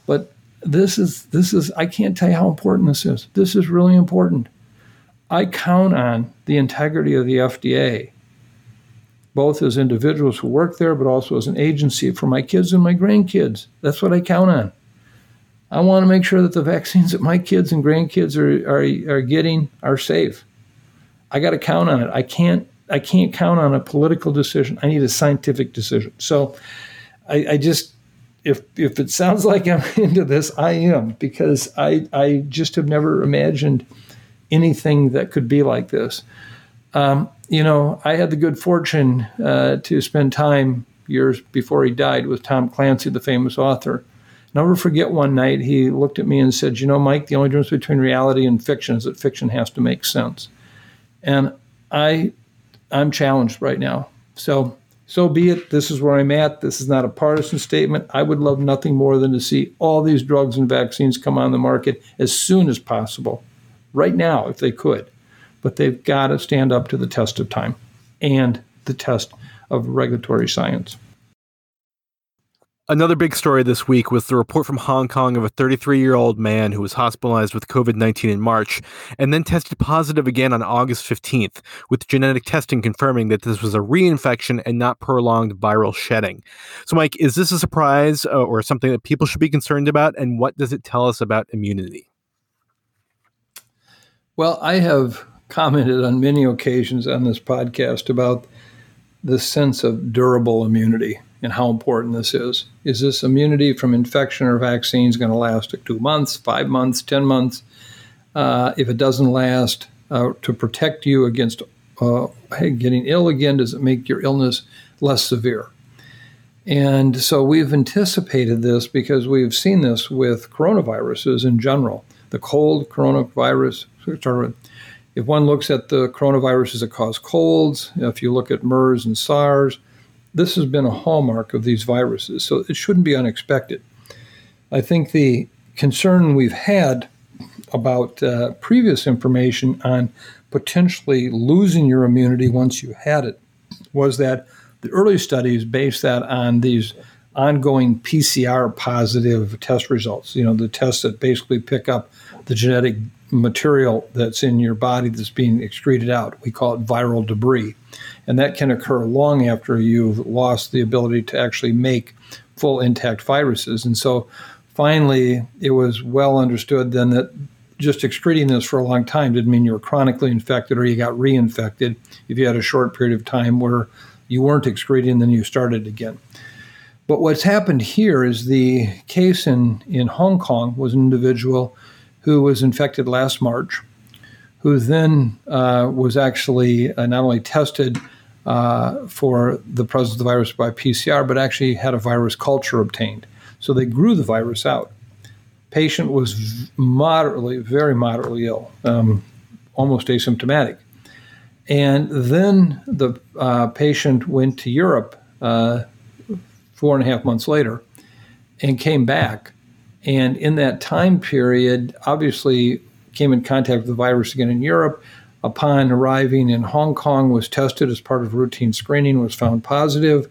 Speaker 2: but this is this is I can't tell you how important this is. This is really important. I count on the integrity of the FDA, both as individuals who work there, but also as an agency for my kids and my grandkids. That's what I count on. I want to make sure that the vaccines that my kids and grandkids are, are, are getting are safe. I got to count on it. I can't I can't count on a political decision. I need a scientific decision. So I, I just if if it sounds like I'm into this, I am because I I just have never imagined anything that could be like this. Um, you know, I had the good fortune uh, to spend time years before he died with Tom Clancy, the famous author. Never forget one night he looked at me and said, "You know, Mike, the only difference between reality and fiction is that fiction has to make sense." And I, I'm challenged right now. So, so be it. This is where I'm at. This is not a partisan statement. I would love nothing more than to see all these drugs and vaccines come on the market as soon as possible right now if they could. But they've got to stand up to the test of time and the test of regulatory science.
Speaker 1: Another big story this week was the report from Hong Kong of a 33 year old man who was hospitalized with COVID 19 in March and then tested positive again on August 15th, with genetic testing confirming that this was a reinfection and not prolonged viral shedding. So, Mike, is this a surprise uh, or something that people should be concerned about? And what does it tell us about immunity?
Speaker 2: Well, I have commented on many occasions on this podcast about the sense of durable immunity and how important this is. Is this immunity from infection or vaccines going to last two months, five months, 10 months? Uh, if it doesn't last, uh, to protect you against uh, getting ill again, does it make your illness less severe? And so we've anticipated this because we've seen this with coronaviruses in general. The cold coronavirus if one looks at the coronaviruses that cause colds, if you look at MERS and SARS, this has been a hallmark of these viruses, so it shouldn't be unexpected. I think the concern we've had about uh, previous information on potentially losing your immunity once you had it was that the early studies based that on these ongoing PCR positive test results, you know, the tests that basically pick up the genetic material that's in your body that's being excreted out. We call it viral debris. And that can occur long after you've lost the ability to actually make full intact viruses. And so finally, it was well understood then that just excreting this for a long time didn't mean you were chronically infected or you got reinfected if you had a short period of time where you weren't excreting, then you started again. But what's happened here is the case in, in Hong Kong was an individual who was infected last March, who then uh, was actually uh, not only tested uh, for the presence of the virus by PCR, but actually had a virus culture obtained. So they grew the virus out. Patient was moderately, very moderately ill, um, almost asymptomatic. And then the uh, patient went to Europe uh, four and a half months later and came back and in that time period, obviously came in contact with the virus again in Europe. Upon arriving in Hong Kong, was tested as part of routine screening, was found positive.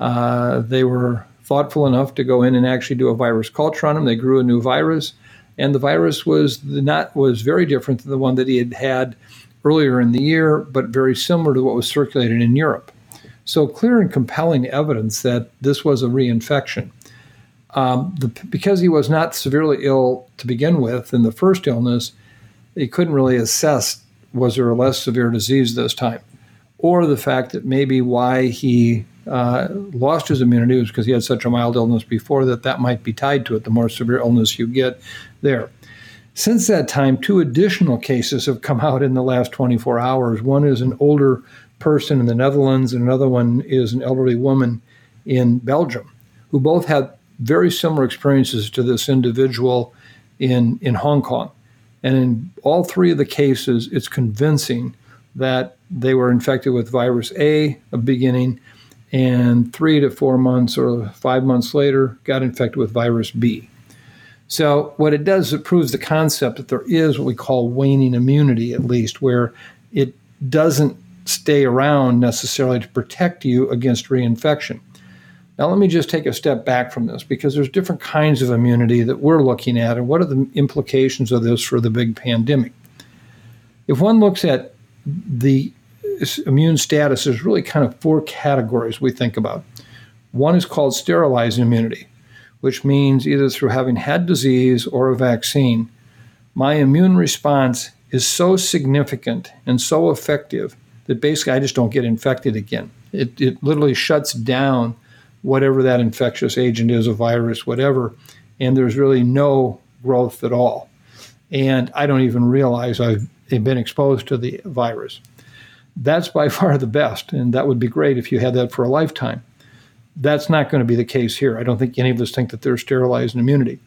Speaker 2: Uh, they were thoughtful enough to go in and actually do a virus culture on him. They grew a new virus, and the virus was not was very different than the one that he had had earlier in the year, but very similar to what was circulating in Europe. So clear and compelling evidence that this was a reinfection. Um, the, because he was not severely ill to begin with in the first illness, he couldn't really assess was there a less severe disease this time, or the fact that maybe why he uh, lost his immunity was because he had such a mild illness before that that might be tied to it. The more severe illness you get, there. Since that time, two additional cases have come out in the last 24 hours. One is an older person in the Netherlands, and another one is an elderly woman in Belgium, who both had very similar experiences to this individual in, in Hong Kong. And in all three of the cases, it's convincing that they were infected with virus A, a beginning, and three to four months or five months later, got infected with virus B. So, what it does, it proves the concept that there is what we call waning immunity, at least, where it doesn't stay around necessarily to protect you against reinfection. Now, let me just take a step back from this because there's different kinds of immunity that we're looking at, and what are the implications of this for the big pandemic? If one looks at the immune status, there's really kind of four categories we think about. One is called sterilizing immunity, which means either through having had disease or a vaccine, my immune response is so significant and so effective that basically I just don't get infected again. It, it literally shuts down whatever that infectious agent is, a virus, whatever, and there's really no growth at all. And I don't even realize I've been exposed to the virus. That's by far the best, and that would be great if you had that for a lifetime. That's not going to be the case here. I don't think any of us think that there's sterilized immunity.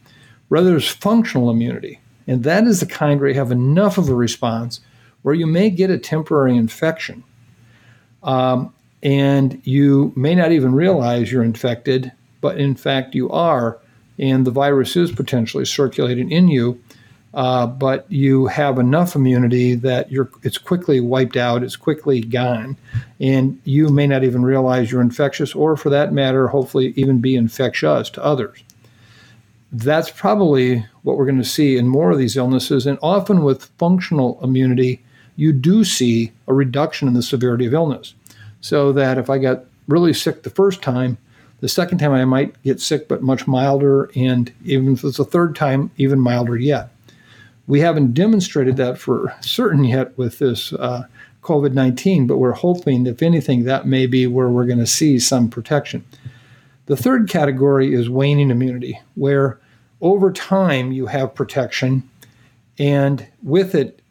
Speaker 2: Rather, there's functional immunity, and that is the kind where you have enough of a response where you may get a temporary infection. Um, and you may not even realize you're infected, but in fact you are, and the virus is potentially circulating in you. Uh, but you have enough immunity that it's quickly wiped out, it's quickly gone, and you may not even realize you're infectious, or for that matter, hopefully even be infectious to others. That's probably what we're going to see in more of these illnesses, and often with functional immunity, you do see a reduction in the severity of illness so that if I got really sick the first time, the second time I might get sick, but much milder, and even if it's the third time, even milder yet. We haven't demonstrated that for certain yet with this uh, COVID 19, but we're hoping, if anything, that may be where we're going to see some protection. The third category is waning immunity, where over time you have protection, and with it,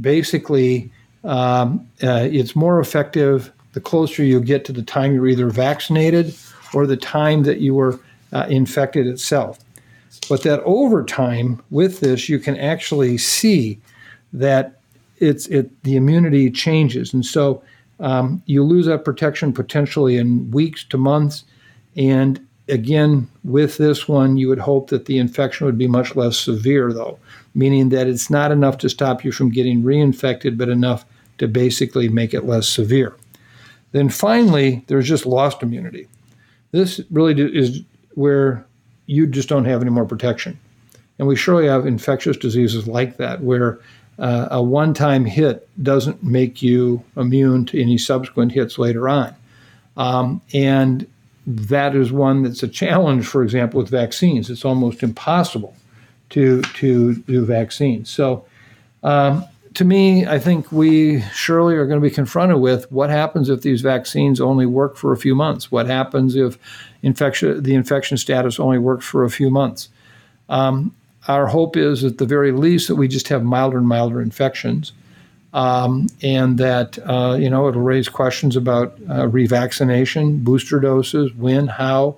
Speaker 2: basically, um, uh, it's more effective the closer you get to the time you're either vaccinated or the time that you were uh, infected itself. But that over time, with this, you can actually see that it's it the immunity changes, and so um, you lose that protection potentially in weeks to months. And again, with this one, you would hope that the infection would be much less severe, though, meaning that it's not enough to stop you from getting reinfected, but enough to basically make it less severe. Then finally, there's just lost immunity. This really is where you just don't have any more protection. And we surely have infectious diseases like that, where uh, a one time hit doesn't make you immune to any subsequent hits later on. Um, and that is one that's a challenge, for example, with vaccines. It's almost impossible to, to do vaccines. So, um, to me, I think we surely are going to be confronted with what happens if these vaccines only work for a few months. What happens if infection, the infection status only works for a few months? Um, our hope is, at the very least, that we just have milder and milder infections, um, and that uh, you know it'll raise questions about uh, revaccination, booster doses, when, how,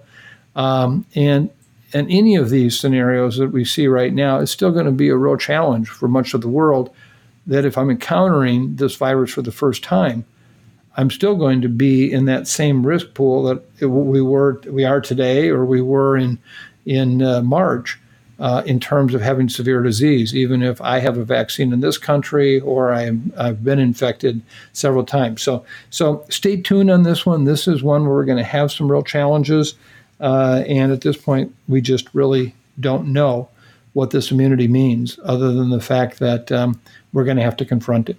Speaker 2: um, and and any of these scenarios that we see right now is still going to be a real challenge for much of the world that if I'm encountering this virus for the first time, I'm still going to be in that same risk pool that we were we are today or we were in in uh, March uh, in terms of having severe disease, even if I have a vaccine in this country or I am, I've been infected several times. So so stay tuned on this one. This is one where we're going to have some real challenges, uh, and at this point, we just really don't know what this immunity means, other than the fact that um, we're going to have to confront it.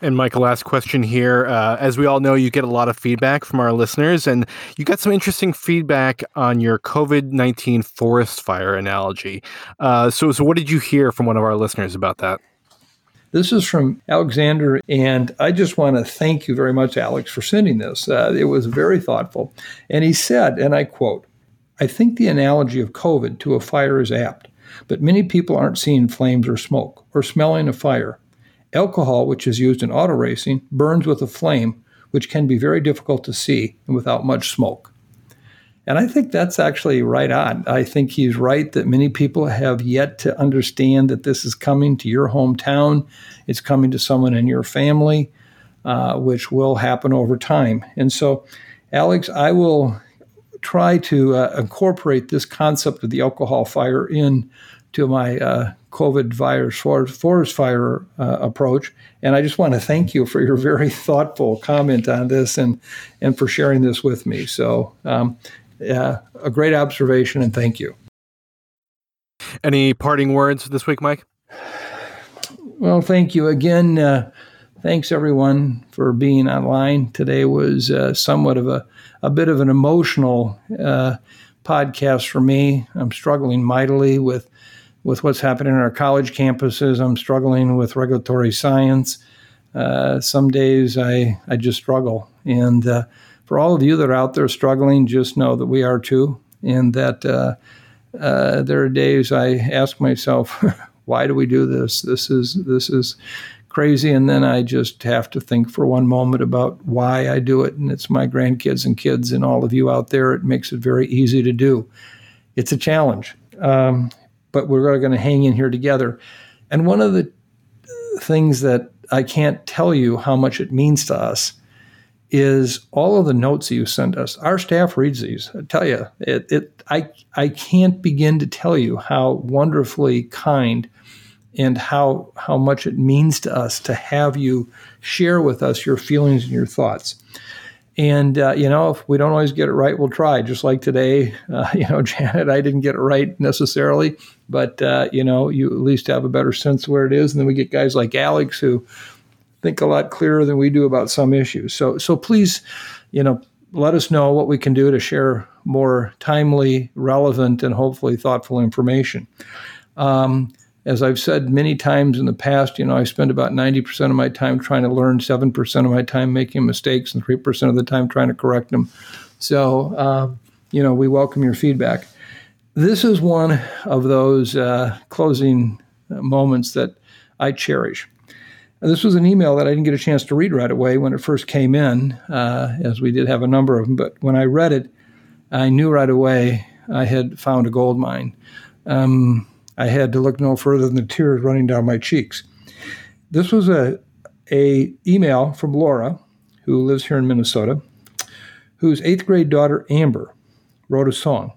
Speaker 1: And Michael, last question here. Uh, as we all know, you get a lot of feedback from our listeners, and you got some interesting feedback on your COVID 19 forest fire analogy. Uh, so, so, what did you hear from one of our listeners about that?
Speaker 2: This is from Alexander, and I just want to thank you very much, Alex, for sending this. Uh, it was very thoughtful. And he said, and I quote, I think the analogy of COVID to a fire is apt, but many people aren't seeing flames or smoke or smelling a fire. Alcohol, which is used in auto racing, burns with a flame, which can be very difficult to see and without much smoke. And I think that's actually right on. I think he's right that many people have yet to understand that this is coming to your hometown, it's coming to someone in your family, uh, which will happen over time. And so, Alex, I will try to uh, incorporate this concept of the alcohol fire in to my uh, COVID virus forest fire uh, approach. And I just want to thank you for your very thoughtful comment on this and, and for sharing this with me. So, um, yeah, a great observation, and thank you.
Speaker 1: Any parting words this week, Mike?
Speaker 2: Well, thank you again. Thanks everyone for being online. Today was uh, somewhat of a, a bit of an emotional uh, podcast for me. I'm struggling mightily with with what's happening in our college campuses. I'm struggling with regulatory science. Uh, some days I, I just struggle. And uh, for all of you that are out there struggling, just know that we are too. And that uh, uh there are days I ask myself, why do we do this? This is, this is crazy. And then I just have to think for one moment about why I do it. And it's my grandkids and kids and all of you out there. It makes it very easy to do. It's a challenge. Um, but we're going to hang in here together. And one of the things that I can't tell you how much it means to us is all of the notes you send us. Our staff reads these. I tell you, it, it I I can't begin to tell you how wonderfully kind and how how much it means to us to have you share with us your feelings and your thoughts. And uh, you know, if we don't always get it right, we'll try. Just like today, uh, you know, Janet, I didn't get it right necessarily, but uh, you know, you at least have a better sense where it is. And then we get guys like Alex who think a lot clearer than we do about some issues. So, so please, you know, let us know what we can do to share more timely, relevant, and hopefully thoughtful information. Um, as I've said many times in the past, you know, I spend about 90% of my time trying to learn, 7% of my time making mistakes, and 3% of the time trying to correct them. So, uh, you know, we welcome your feedback. This is one of those uh, closing moments that I cherish. This was an email that I didn't get a chance to read right away when it first came in, uh, as we did have a number of them. But when I read it, I knew right away I had found a gold mine. Um, I had to look no further than the tears running down my cheeks. This was a, a email from Laura, who lives here in Minnesota, whose eighth grade daughter Amber wrote a song.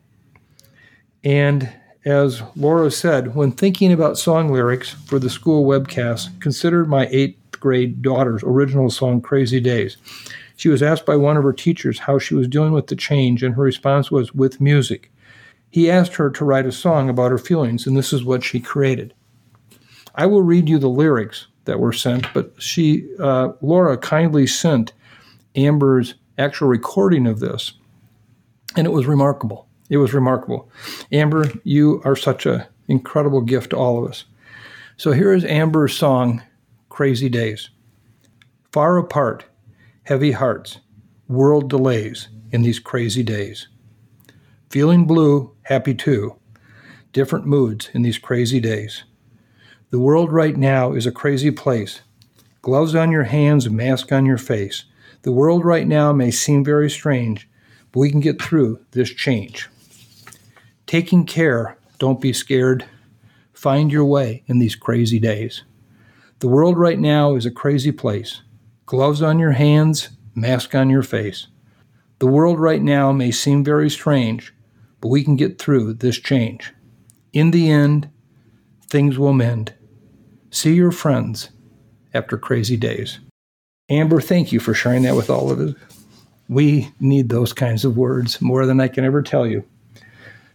Speaker 2: And as Laura said, when thinking about song lyrics for the school webcast, consider my eighth grade daughter's original song, Crazy Days. She was asked by one of her teachers how she was dealing with the change, and her response was, with music. He asked her to write a song about her feelings, and this is what she created. I will read you the lyrics that were sent, but she, uh, Laura, kindly sent Amber's actual recording of this, and it was remarkable. It was remarkable. Amber, you are such an incredible gift to all of us. So here is Amber's song, Crazy Days. Far apart, heavy hearts, world delays in these crazy days. Feeling blue, happy too. Different moods in these crazy days. The world right now is a crazy place. Gloves on your hands, mask on your face. The world right now may seem very strange, but we can get through this change. Taking care, don't be scared. Find your way in these crazy days. The world right now is a crazy place. Gloves on your hands, mask on your face. The world right now may seem very strange, but we can get through this change. In the end, things will mend. See your friends after crazy days. Amber, thank you for sharing that with all of us. We need those kinds of words more than I can ever tell you.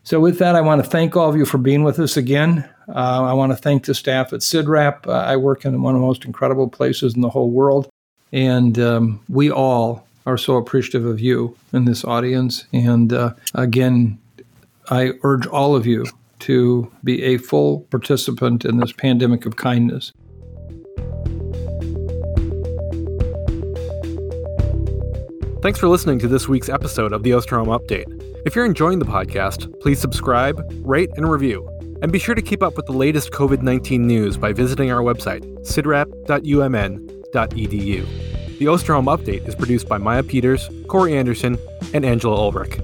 Speaker 2: So, with that, I want to thank all of you for being with us again. Uh, I want to thank the staff at CIDRAP. Uh, I work in one of the most incredible places in the whole world, and um, we all are so appreciative of you in this audience. And uh, again, I urge all of you to be a full participant in this pandemic of kindness.
Speaker 1: Thanks for listening to this week's episode of the Osterholm Update. If you're enjoying the podcast, please subscribe, rate, and review. And be sure to keep up with the latest COVID 19 news by visiting our website, cidrap.umn.edu. The Osterholm Update is produced by Maya Peters, Corey Anderson, and Angela Ulrich.